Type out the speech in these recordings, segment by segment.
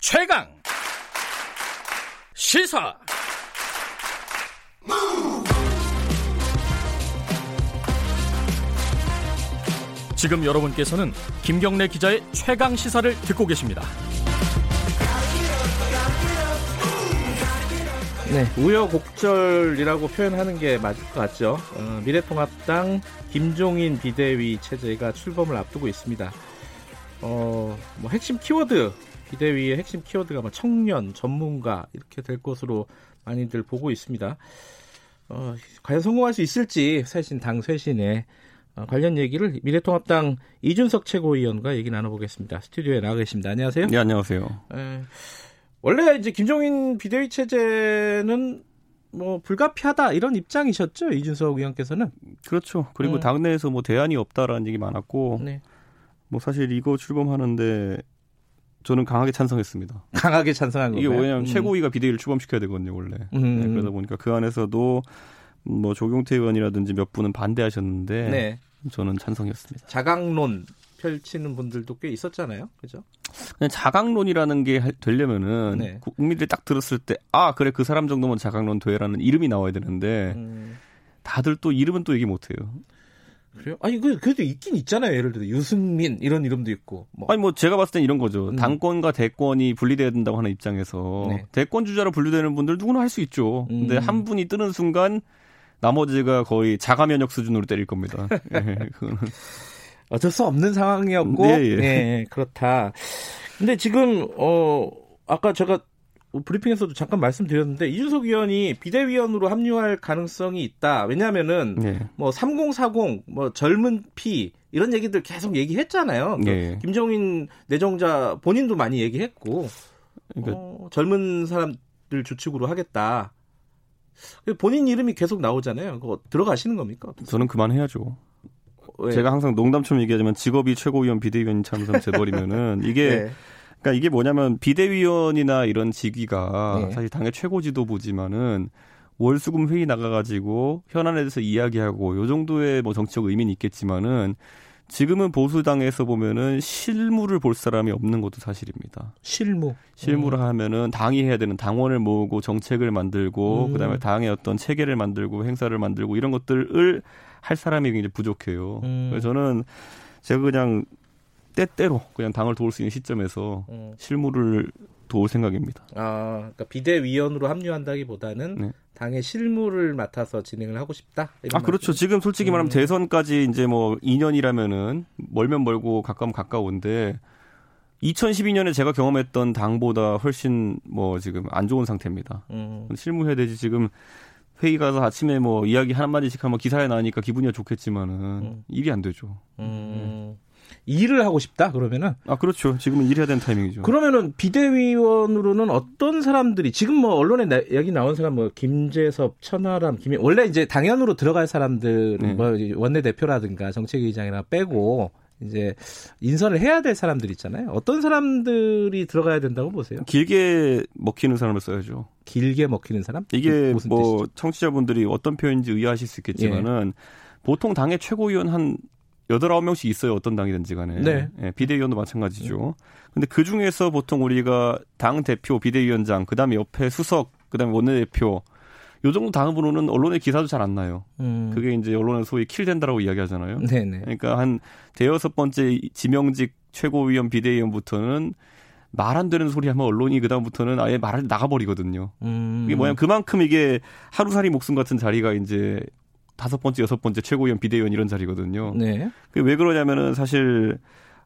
최강 시사 지금 여러분께서는 김경래 기자의 최강 시사를 듣고 계십니다. 네, 우여곡절이라고 표현하는 게 맞을 것 같죠. 어, 미래통합당 김종인 비대위 체제가 출범을 앞두고 있습니다. 어, 뭐 핵심 키워드 비대위의 핵심 키워드가 뭐 청년, 전문가 이렇게 될 것으로 많이들 보고 있습니다. 어, 과연 성공할 수 있을지 쇄신 당 쇄신에 어, 관련 얘기를 미래통합당 이준석 최고위원과 얘기 나눠보겠습니다. 스튜디오에 나와 계십니다. 안녕하세요. 네, 안녕하세요. 에, 원래 이제 김종인 비대위 체제는 뭐 불가피하다 이런 입장이셨죠 이준석 의원께서는 그렇죠. 그리고 음. 당내에서 뭐 대안이 없다라는 얘기 많았고, 네. 뭐 사실 이거 출범하는데 저는 강하게 찬성했습니다. 강하게 찬성한 거예요. 이게 왜냐하면 음. 최고위가 비대위를 출범시켜야 되거든요 원래. 음. 네, 그러다 보니까 그 안에서도 뭐 조경태 의원이라든지 몇 분은 반대하셨는데 네. 저는 찬성이었습니다. 자강론 펼치는 분들도 꽤 있었잖아요. 그죠? 그냥 자강론이라는 게 되려면은 네. 국민들이 딱 들었을 때 아 그래 그 사람 정도면 자강론 돼라는 이름이 나와야 되는데 음. 다들 또 이름은 또 얘기 못해요. 그래요? 아니 그 그래도 있긴 있잖아요. 예를 들어 유승민 이런 이름도 있고. 뭐. 아니 뭐 제가 봤을 땐 이런 거죠. 음. 당권과 대권이 분리돼야 된다고 하는 입장에서 네. 대권 주자로 분류되는 분들 누구나 할 수 있죠. 음. 근데 한 분이 뜨는 순간 나머지가 거의 자가 면역 수준으로 때릴 겁니다. 예, 그거는. 어쩔 수 없는 상황이었고, 네, 예. 네, 그렇다. 근데 지금 어 아까 제가 브리핑에서도 잠깐 말씀드렸는데 이준석 위원이 비대위원으로 합류할 가능성이 있다. 왜냐하면은 네. 뭐 3040, 뭐 젊은 피 이런 얘기들 계속 얘기했잖아요. 네. 김정인 내정자 본인도 많이 얘기했고 그러니까... 어, 젊은 사람들 주축으로 하겠다. 본인 이름이 계속 나오잖아요. 그거 들어가시는 겁니까? 저는 그만해야죠. 왜? 제가 항상 농담처럼 얘기하지만 직업이 최고위원 비대위원처럼 돼버리면은 이게 네. 그러니까 이게 뭐냐면 비대위원이나 이런 직위가 네. 사실 당의 최고 지도부지만은 월수금 회의 나가가지고 현안에 대해서 이야기하고 요 정도의 뭐 정치적 의미는 있겠지만은 지금은 보수당에서 보면은 실무를 볼 사람이 없는 것도 사실입니다. 실무. 실무를 음. 하면은 당이 해야 되는 당원을 모으고 정책을 만들고 음. 그다음에 당의 어떤 체계를 만들고 행사를 만들고 이런 것들을 할 사람이 굉장히 부족해요. 음. 그래서 저는 제가 그냥 때때로 그냥 당을 도울 수 있는 시점에서 음. 실무를 도울 생각입니다. 아, 그러니까 비대위원으로 합류한다기보다는 네. 당의 실무를 맡아서 진행을 하고 싶다. 아, 그렇죠. 지금 솔직히 말하면 음. 대선까지 이제 뭐 2년이라면은 멀면 멀고 가까우면 가까운데 2012년에 제가 경험했던 당보다 훨씬 뭐 지금 안 좋은 상태입니다. 음. 실무해야 되지 지금 회의 가서 아침에 뭐 이야기 한 마디씩 하면 기사에 나니까 기분이 좋겠지만은 음. 일이 안 되죠. 음. 네. 일을 하고 싶다 그러면은 아 그렇죠 지금은 일해야 되는 타이밍이죠. 그러면은 비대위원으로는 어떤 사람들이 지금 뭐 언론에 나, 여기 나온 사람 뭐 김재섭, 천하람, 김 원래 이제 당연으로 들어갈 사람들 네. 뭐 원내 대표라든가 정책위장이나 빼고 이제 인선을 해야 될 사람들 있잖아요. 어떤 사람들이 들어가야 된다고 보세요? 길게 먹히는 사람을 써야죠. 길게 먹히는 사람? 이게 뭐 뜻이죠? 청취자분들이 어떤 표현인지 의아하실 수 있겠지만은 예. 보통 당의 최고위원 한 여덟 아홉 명씩 있어요. 어떤 당이든지 간에. 네. 예, 비대위원도 마찬가지죠. 근데 그 중에서 보통 우리가 당 대표, 비대위원장, 그 다음에 옆에 수석, 그 다음에 원내대표 요 정도 당으로는 언론의 기사도 잘 안 나요. 음. 그게 이제 언론은 소위 킬된다라고 이야기하잖아요. 네네. 그러니까 한 대여섯 번째 지명직 최고위원 비대위원부터는 말 안 되는 소리 하면 언론이 그다음부터는 아예 말을 나가버리거든요. 음. 이게 뭐냐 그만큼 이게 하루살이 목숨 같은 자리가 이제 다섯 번째, 여섯 번째 최고위원, 비대위원 이런 자리거든요. 네. 왜 그러냐면은 사실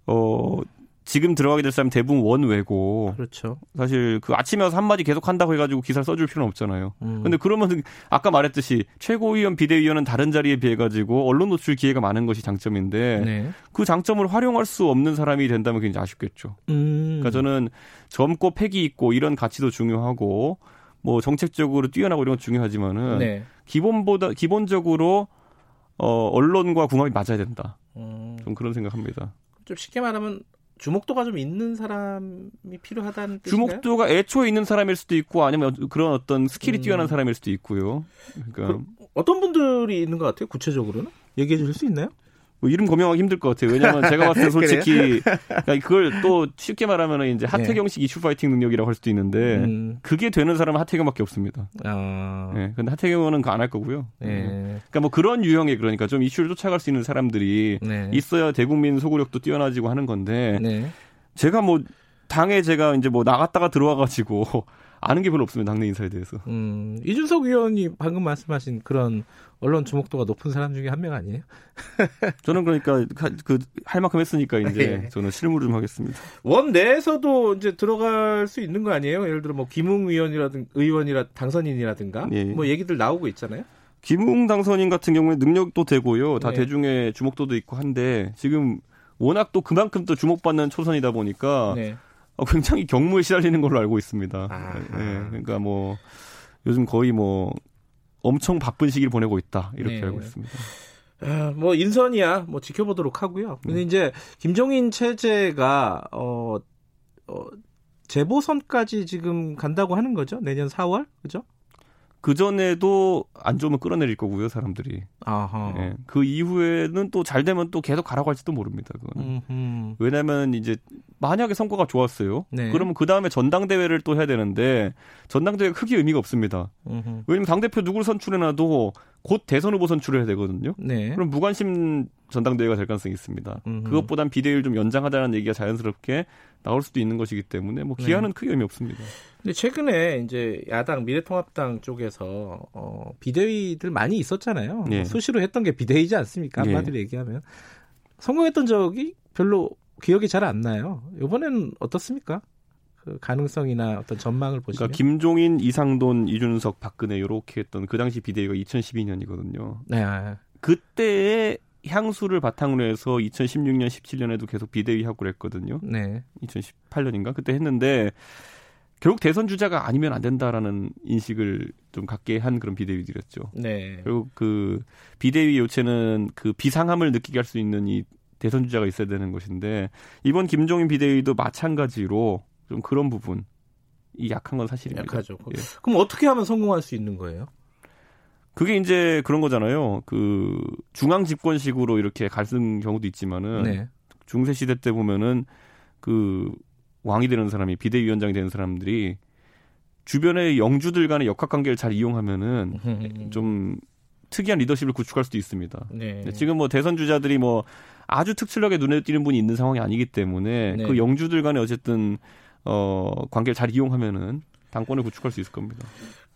어 지금 들어가게 될 사람 대부분 원외고. 그렇죠. 사실 그 아침에 와서 한마디 계속 한다고 해가지고 기사를 써줄 필요는 없잖아요. 음. 근데 그러면 아까 말했듯이 최고위원, 비대위원은 다른 자리에 비해가지고 언론 노출 기회가 많은 것이 장점인데 네. 그 장점을 활용할 수 없는 사람이 된다면 굉장히 아쉽겠죠. 음. 그러니까 저는 젊고 패기 있고 이런 가치도 중요하고 뭐 정책적으로 뛰어나고 이런 건 중요하지만은 네. 기본보다 기본적으로 어 언론과 궁합이 맞아야 된다. 음. 좀 그런 생각합니다. 좀 쉽게 말하면 주목도가 좀 있는 사람이 필요하다는 뜻인가요? 주목도가 애초에 있는 사람일 수도 있고 아니면 그런 어떤 스킬이 음. 뛰어난 사람일 수도 있고요. 그러니까 그, 어떤 분들이 있는 것 같아요? 구체적으로는 얘기해 주실 수 있나요? 뭐 이름 거명하기 힘들 것 같아요. 왜냐하면 제가 봤을 때 솔직히 그러니까 그걸 또 쉽게 말하면 이제 하태경식 네. 이슈 파이팅 능력이라고 할 수도 있는데 음. 그게 되는 사람은 하태경밖에 없습니다. 아. 네, 근데 하태경은 그거 안 할 거고요. 네. 네. 그러니까 뭐 그런 유형의 그러니까 좀 이슈를 쫓아갈 수 있는 사람들이 네. 있어야 대국민 소구력도 뛰어나지고 하는 건데 네. 제가 뭐 당에 제가 이제 뭐 나갔다가 들어와가지고 아는 게 별로 없습니다. 당내 인사에 대해서. 음, 이준석 의원이 방금 말씀하신 그런 언론 주목도가 높은 사람 중에 한 명 아니에요? 저는 그러니까 그 할 만큼 했으니까 이제 네. 저는 실무를 좀 하겠습니다. 원 내에서도 이제 들어갈 수 있는 거 아니에요? 예를 들어 뭐 김웅 의원이라든 의원이라 당선인이라든가 네. 뭐 얘기들 나오고 있잖아요. 김웅 당선인 같은 경우에 능력도 되고요. 다 네. 대중의 주목도도 있고 한데 지금 워낙 또 그만큼 또 주목받는 초선이다 보니까 네. 어, 굉장히 경무에 시달리는 걸로 알고 있습니다. 네, 그러니까 뭐 요즘 거의 뭐 엄청 바쁜 시기를 보내고 있다 이렇게 네. 알고 있습니다. 아, 뭐 인선이야 뭐 지켜보도록 하고요. 근데 네. 이제 김종인 체제가 어, 어 재보선까지 지금 간다고 하는 거죠. 내년 4월 그죠? 그 전에도 안 좋으면 끌어내릴 거고요, 사람들이. 아하. 예. 그 이후에는 또 잘 되면 또 계속 가라고 할지도 모릅니다. 그건. 왜냐면 이제 만약에 성과가 좋았어요. 네. 그러면 그 다음에 전당대회를 또 해야 되는데 전당대회 크게 의미가 없습니다. 음흠. 왜냐면 당 대표 누구를 선출해놔도 곧 대선 후보 선출해야 되거든요. 네. 그럼 무관심 전당대회가 될 가능성이 있습니다. 음흠. 그것보단 비대위를 좀 연장하자는 얘기가 자연스럽게 나올 수도 있는 것이기 때문에 뭐 기한은 네. 크게 의미 없습니다. 근데 최근에 이제 야당 미래통합당 쪽에서 어, 비대위들 많이 있었잖아요. 네. 수시로 했던 게 비대위지 않습니까? 네. 한마디로 네. 얘기하면 성공했던 적이 별로 기억이 잘 안 나요. 이번에는 어떻습니까? 그 가능성이나 어떤 전망을 보시면 그러니까 김종인, 이상돈, 이준석, 박근혜 이렇게 했던 그 당시 비대위가 2012년이거든요. 네. 그때의 향수를 바탕으로 해서 2016년, 17년에도 계속 비대위 하고 그랬거든요. 네. 2018년인가 그때 했는데 결국 대선 주자가 아니면 안 된다라는 인식을 좀 갖게 한 그런 비대위들이었죠. 네. 그리고 그 비대위 요체는 그 비상함을 느끼게 할 수 있는 이 대선 주자가 있어야 되는 것인데 이번 김종인 비대위도 마찬가지로 좀 그런 부분 이 약한 건 사실입니다. 약하죠. 예. 그럼 어떻게 하면 성공할 수 있는 거예요? 그게 이제 그런 거잖아요. 그 중앙 집권식으로 이렇게 갈등 경우도 있지만은 네. 중세 시대 때 보면은 그 왕이 되는 사람이 비대위원장이 되는 사람들이 주변의 영주들 간의 역학 관계를 잘 이용하면은 좀 특이한 리더십을 구축할 수도 있습니다. 네. 지금 뭐 대선 주자들이 뭐 아주 특출나게 눈에 띄는 분이 있는 상황이 아니기 때문에 네. 그 영주들 간에 어쨌든 어 관계를 잘 이용하면은 당권을 구축할 수 있을 겁니다.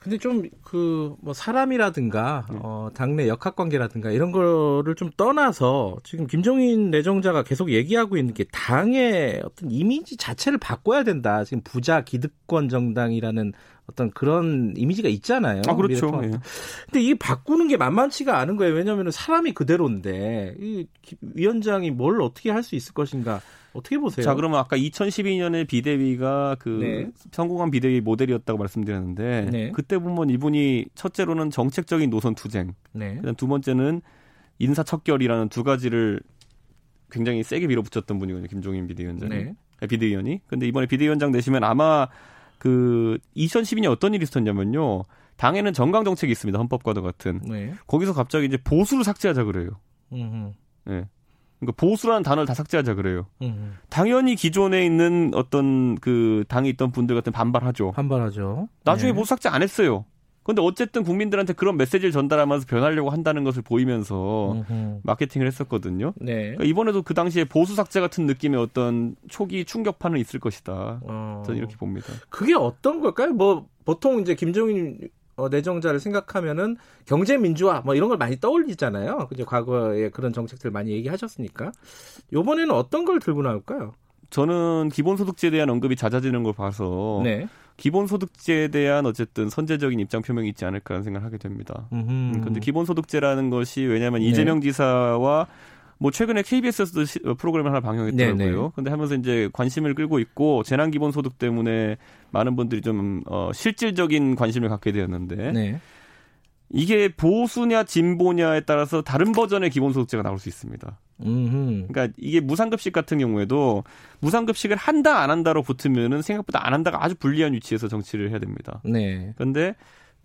근데 좀 그 뭐 사람이라든가 네. 어 당내 역학 관계라든가 이런 거를 좀 떠나서 지금 김종인 내정자가 계속 얘기하고 있는 게 당의 어떤 이미지 자체를 바꿔야 된다. 지금 부자 기득권 정당이라는 어떤 그런 이미지가 있잖아요. 아, 그렇죠. 예. 근데 이게 바꾸는 게 만만치가 않은 거예요. 왜냐하면 사람이 그대로인데 이 위원장이 뭘 어떻게 할 수 있을 것인가. 어떻게 보세요? 자, 그러면 아까 2012년에 비대위가 그 네. 성공한 비대위 모델이었다고 말씀드렸는데 네. 그때 보면 이분이 첫째로는 정책적인 노선 투쟁, 네. 그다음 두 번째는 인사 척결이라는 두 가지를 굉장히 세게 밀어붙였던 분이거든요. 김종인 비대위원장이. 네. 아, 비대위원이. 근데 이번에 비대위원장 되시면 아마 그 2012년 어떤 일이 있었냐면요. 당에는 정강 정책이 있습니다. 헌법과도 같은. 네. 거기서 갑자기 이제 보수를 삭제하자 그래요. 예. 네. 그러니까 보수라는 단어를 다 삭제하자 그래요. 음. 당연히 기존에 있는 어떤 그 당에 있던 분들 같은 반발하죠. 반발하죠. 나중에 네. 보수 삭제 안 했어요. 근데 어쨌든 국민들한테 그런 메시지를 전달하면서 변하려고 한다는 것을 보이면서 음흠. 마케팅을 했었거든요. 네. 그러니까 이번에도 그 당시에 보수 삭제 같은 느낌의 어떤 초기 충격파는 있을 것이다. 어. 저는 이렇게 봅니다. 그게 어떤 걸까요? 뭐 보통 이제 김정인 어, 내정자를 생각하면은 경제 민주화 뭐 이런 걸 많이 떠올리잖아요. 그죠 과거에 그런 정책들 많이 얘기하셨으니까 요번에는 어떤 걸 들고 나올까요? 저는 기본소득제에 대한 언급이 잦아지는 걸 봐서 네. 기본소득제에 대한 어쨌든 선제적인 입장 표명이 있지 않을까 하는 생각을 하게 됩니다. 음, 근데 기본소득제라는 것이 왜냐하면 네. 이재명 지사와 뭐 최근에 KBS에서도 시, 어, 프로그램을 하나 방영했더라고요. 네네. 네. 근데 하면서 이제 관심을 끌고 있고 재난 기본 소득 때문에 많은 분들이 좀 어, 실질적인 관심을 갖게 되었는데 네. 이게 보수냐 진보냐에 따라서 다른 버전의 기본소득제가 나올 수 있습니다. 음흠. 그러니까 이게 무상급식 같은 경우에도 무상급식을 한다 안 한다로 붙으면은 생각보다 안 한다가 아주 불리한 위치에서 정치를 해야 됩니다. 네. 그런데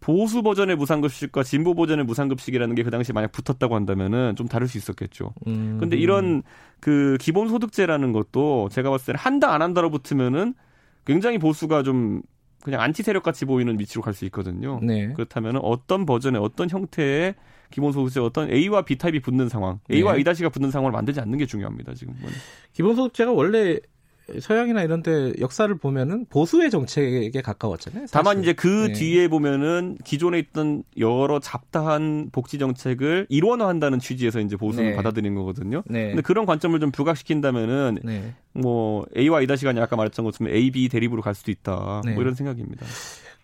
보수 버전의 무상급식과 진보 버전의 무상급식이라는 게 그 당시 만약 붙었다고 한다면은 좀 다를 수 있었겠죠. 음. 근데 이런 그 기본소득제라는 것도 제가 봤을 때는 한다 안 한다로 붙으면은 굉장히 보수가 좀 그냥 안티 세력 같이 보이는 위치로 갈 수 있거든요. 네. 그렇다면 어떤 버전의 어떤 형태의 기본소득제 어떤 A와 B 타입이 붙는 상황, A와 네. A 다시가 붙는 상황을 만들지 않는 게 중요합니다. 지금은. 기본소득제가 원래 서양이나 이런 데 역사를 보면은 보수의 정책에 가까웠잖아요. 사실. 다만 이제 그 네. 뒤에 보면은 기존에 있던 여러 잡다한 복지 정책을 일원화한다는 취지에서 이제 보수를 네. 받아들인 거거든요. 네. 근데 그런 관점을 좀 부각시킨다면은 네. 뭐 A와 A 다시가 아까 말했던 것처럼 A, B 대립으로 갈 수도 있다. 뭐 네. 이런 생각입니다.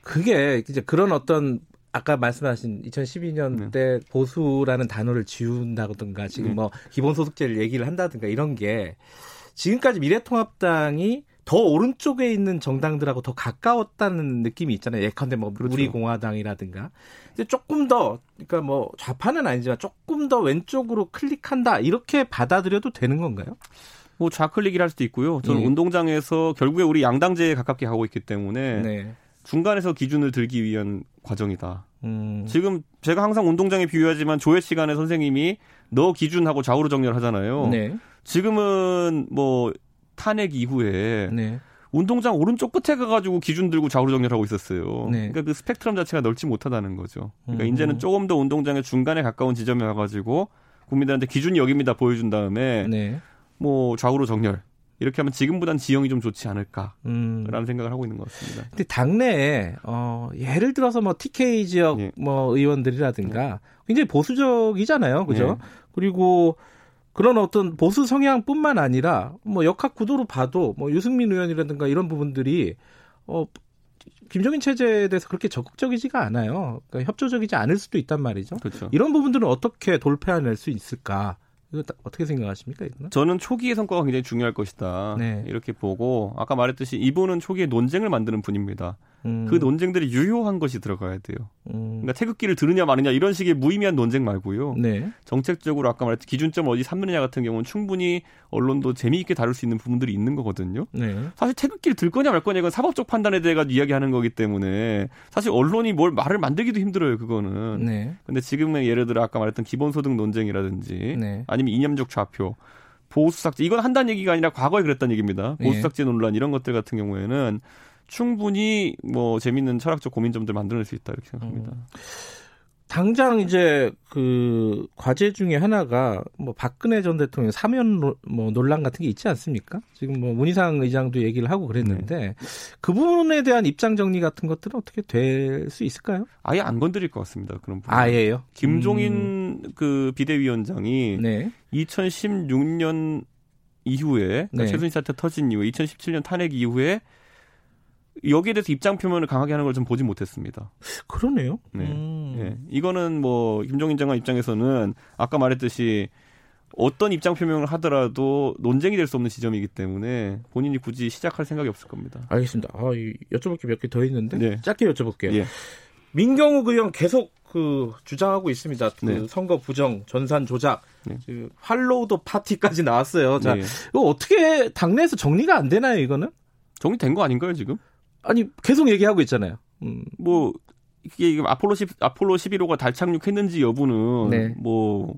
그게 이제 그런 어떤 아까 말씀하신 2012년 때 보수라는 단어를 지운다든가 지금 네. 뭐 기본소득제를 얘기를 한다든가 이런 게 지금까지 미래통합당이 더 오른쪽에 있는 정당들하고 더 가까웠다는 느낌이 있잖아요. 예컨대 뭐 그렇죠. 우리공화당이라든가. 근데 조금 더 그러니까 뭐 좌파는 아니지만 조금 더 왼쪽으로 클릭한다 이렇게 받아들여도 되는 건가요? 뭐 좌클릭이라 할 수도 있고요. 저는 예. 운동장에서 결국에 우리 양당제에 가깝게 가고 있기 때문에 네. 중간에서 기준을 들기 위한 과정이다. 음. 지금 제가 항상 운동장에 비유하지만 조회 시간에 선생님이 너 기준하고 좌우로 정렬하잖아요. 네. 지금은 뭐 탄핵 이후에 네. 운동장 오른쪽 끝에 가가지고 기준 들고 좌우로 정렬하고 있었어요. 네. 그러니까 그 스펙트럼 자체가 넓지 못하다는 거죠. 그러니까 음. 이제는 조금 더 운동장의 중간에 가까운 지점에 가가지고 국민들한테 기준이 여기입니다 보여준 다음에 네. 뭐 좌우로 정렬 이렇게 하면 지금보단 지형이 좀 좋지 않을까라는 음. 생각을 하고 있는 것 같습니다. 근데 당내에 어 예를 들어서 뭐 TK 지역 예. 뭐 의원들이라든가 예. 굉장히 보수적이잖아요, 그죠? 예. 그리고 그런 어떤 보수 성향뿐만 아니라 뭐 역학 구도로 봐도 뭐 유승민 의원이라든가 이런 부분들이 어 김정인 체제에 대해서 그렇게 적극적이지가 않아요. 그러니까 협조적이지 않을 수도 있단 말이죠. 그렇죠. 이런 부분들은 어떻게 돌파해낼 수 있을까? 이거 어떻게 생각하십니까? 이거는? 저는 초기의 성과가 굉장히 중요할 것이다. 네. 이렇게 보고 아까 말했듯이 이분은 초기에 논쟁을 만드는 분입니다. 음. 그 논쟁들이 유효한 것이 들어가야 돼요. 음. 그러니까 태극기를 들으냐 마느냐 이런 식의 무의미한 논쟁 말고요. 네. 정책적으로 아까 말했듯이 기준점 어디 삼느냐 같은 경우는 충분히 언론도 재미있게 다룰 수 있는 부분들이 있는 거거든요. 네. 사실 태극기를 들 거냐 말 거냐 이건 사법적 판단에 대해 가지고 이야기하는 거기 때문에 사실 언론이 뭘 말을 만들기도 힘들어요. 그거는. 네. 근데 지금은 예를 들어 아까 말했던 기본소득 논쟁이라든지 네. 아니면 이념적 좌표 보수 삭제 이건 한다는 얘기가 아니라 과거에 그랬다는 얘기입니다. 보수 네. 삭제 논란 이런 것들 같은 경우에는 충분히 뭐 재밌는 철학적 고민점들 만들어낼 수 있다 이렇게 생각합니다. 음. 당장 이제 그 과제 중에 하나가 뭐 박근혜 전 대통령 사면 뭐 논란 같은 게 있지 않습니까? 지금 뭐 문희상 의장도 얘기를 하고 그랬는데 네. 그 부분에 대한 입장 정리 같은 것들은 어떻게 될 수 있을까요? 아예 안 건드릴 것 같습니다. 그런 부분. 아예요? 김종인 음. 그 비대위원장이 네. 2016년 이후에 그러니까 네. 최순실 사태 터진 이후에 2017년 탄핵 이후에 여기에 대해서 입장 표명을 강하게 하는 걸 좀 보지 못했습니다. 그러네요. 네. 음. 네. 이거는 뭐 김종인 장관 입장에서는 아까 말했듯이 어떤 입장 표명을 하더라도 논쟁이 될 수 없는 지점이기 때문에 본인이 굳이 시작할 생각이 없을 겁니다. 알겠습니다. 아, 여쭤볼 게 몇 개 더 있는데 네. 짧게 여쭤볼게요. 예. 민경욱 의원 계속 그 주장하고 있습니다. 그 네. 선거 부정, 전산 조작, 네. 그 할로우도 파티까지 나왔어요. 자, 네. 이거 어떻게 당내에서 정리가 안 되나요? 이거는 정리된 거 아닌가요 지금? 아니 계속 얘기하고 있잖아요. 음. 뭐 이게 아폴로 10 아폴로 11호가 달 착륙했는지 여부는 네. 뭐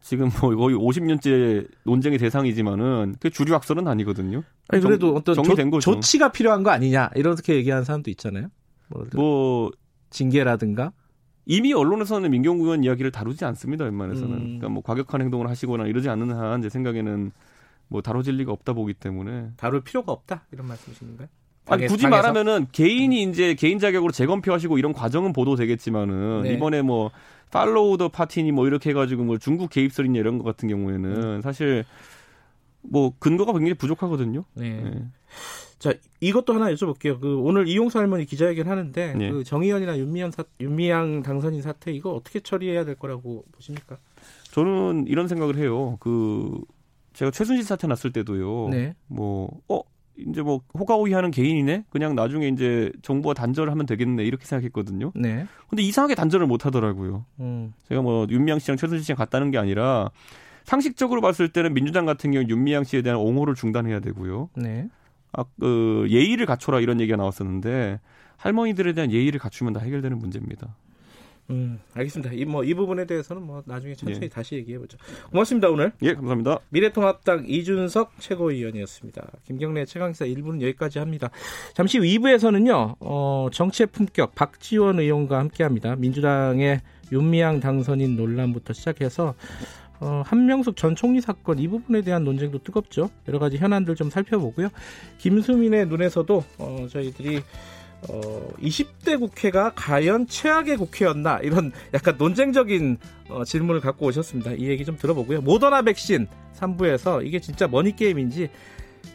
지금 뭐 거의 50년째 논쟁의 대상이지만은 그 주류 학설은 아니거든요. 아니 그래도 정, 어떤 정리된 조, 거죠. 조치가 필요한 거 아니냐 이렇게 얘기하는 사람도 있잖아요. 뭐 징계라든가 이미 언론에서는 민경구 의원 이야기를 다루지 않습니다. 웬만해서는. 음. 그러니까 뭐 과격한 행동을 하시거나 이러지 않는 한 제 생각에는 뭐 다뤄질 리가 없다 보기 때문에 다룰 필요가 없다 이런 말씀이신가요? 아니 굳이 당에서? 말하면은 개인이 이제 개인 자격으로 재검표하시고 이런 과정은 보도되겠지만은 네. 이번에 뭐 팔로우 더 파티니 뭐 이렇게 해가지고 뭐 중국 개입설이냐 이런 것 같은 경우에는 음. 사실 뭐 근거가 굉장히 부족하거든요. 네. 네. 자 이것도 하나 여쭤볼게요. 그 오늘 이용수 할머니 기자회견 하는데 네. 그 정의연이나 윤미향 사, 윤미향 당선인 사태 이거 어떻게 처리해야 될 거라고 보십니까? 저는 이런 생각을 해요. 그 제가 최순실 사태 났을 때도요. 네. 뭐 어 이제 뭐 호가호위하는 개인이네. 그냥 나중에 이제 정부가 단절을 하면 되겠네 이렇게 생각했거든요. 네. 근데 이상하게 단절을 못 하더라고요. 음. 제가 뭐 윤미향 씨랑 최순실 씨랑 갔다는 게 아니라 상식적으로 봤을 때는 민주당 같은 경우 윤미향 씨에 대한 옹호를 중단해야 되고요. 네. 아, 그 예의를 갖춰라 이런 얘기가 나왔었는데 할머니들에 대한 예의를 갖추면 다 해결되는 문제입니다. 음, 알겠습니다. 이, 뭐, 이 부분에 대해서는 뭐, 나중에 천천히 예. 다시 얘기해 보죠. 고맙습니다, 오늘. 예, 감사합니다. 미래통합당 이준석 최고위원이었습니다. 김경래 최강사 1부는 여기까지 합니다. 잠시 후 2부에서는요, 어, 정치의 품격 박지원 의원과 함께 합니다. 민주당의 윤미향 당선인 논란부터 시작해서, 어, 한명숙 전 총리 사건 이 부분에 대한 논쟁도 뜨겁죠. 여러 가지 현안들 좀 살펴보고요. 김수민의 눈에서도, 어, 저희들이 어, 20대 국회가 과연 최악의 국회였나 이런 약간 논쟁적인 어, 질문을 갖고 오셨습니다. 이 얘기 좀 들어보고요. 모더나 백신 3부에서 이게 진짜 머니 게임인지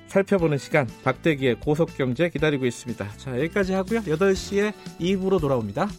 살펴보는 시간 박대기의 고속경제 기다리고 있습니다. 자 여기까지 하고요. 8시에 2부로 돌아옵니다.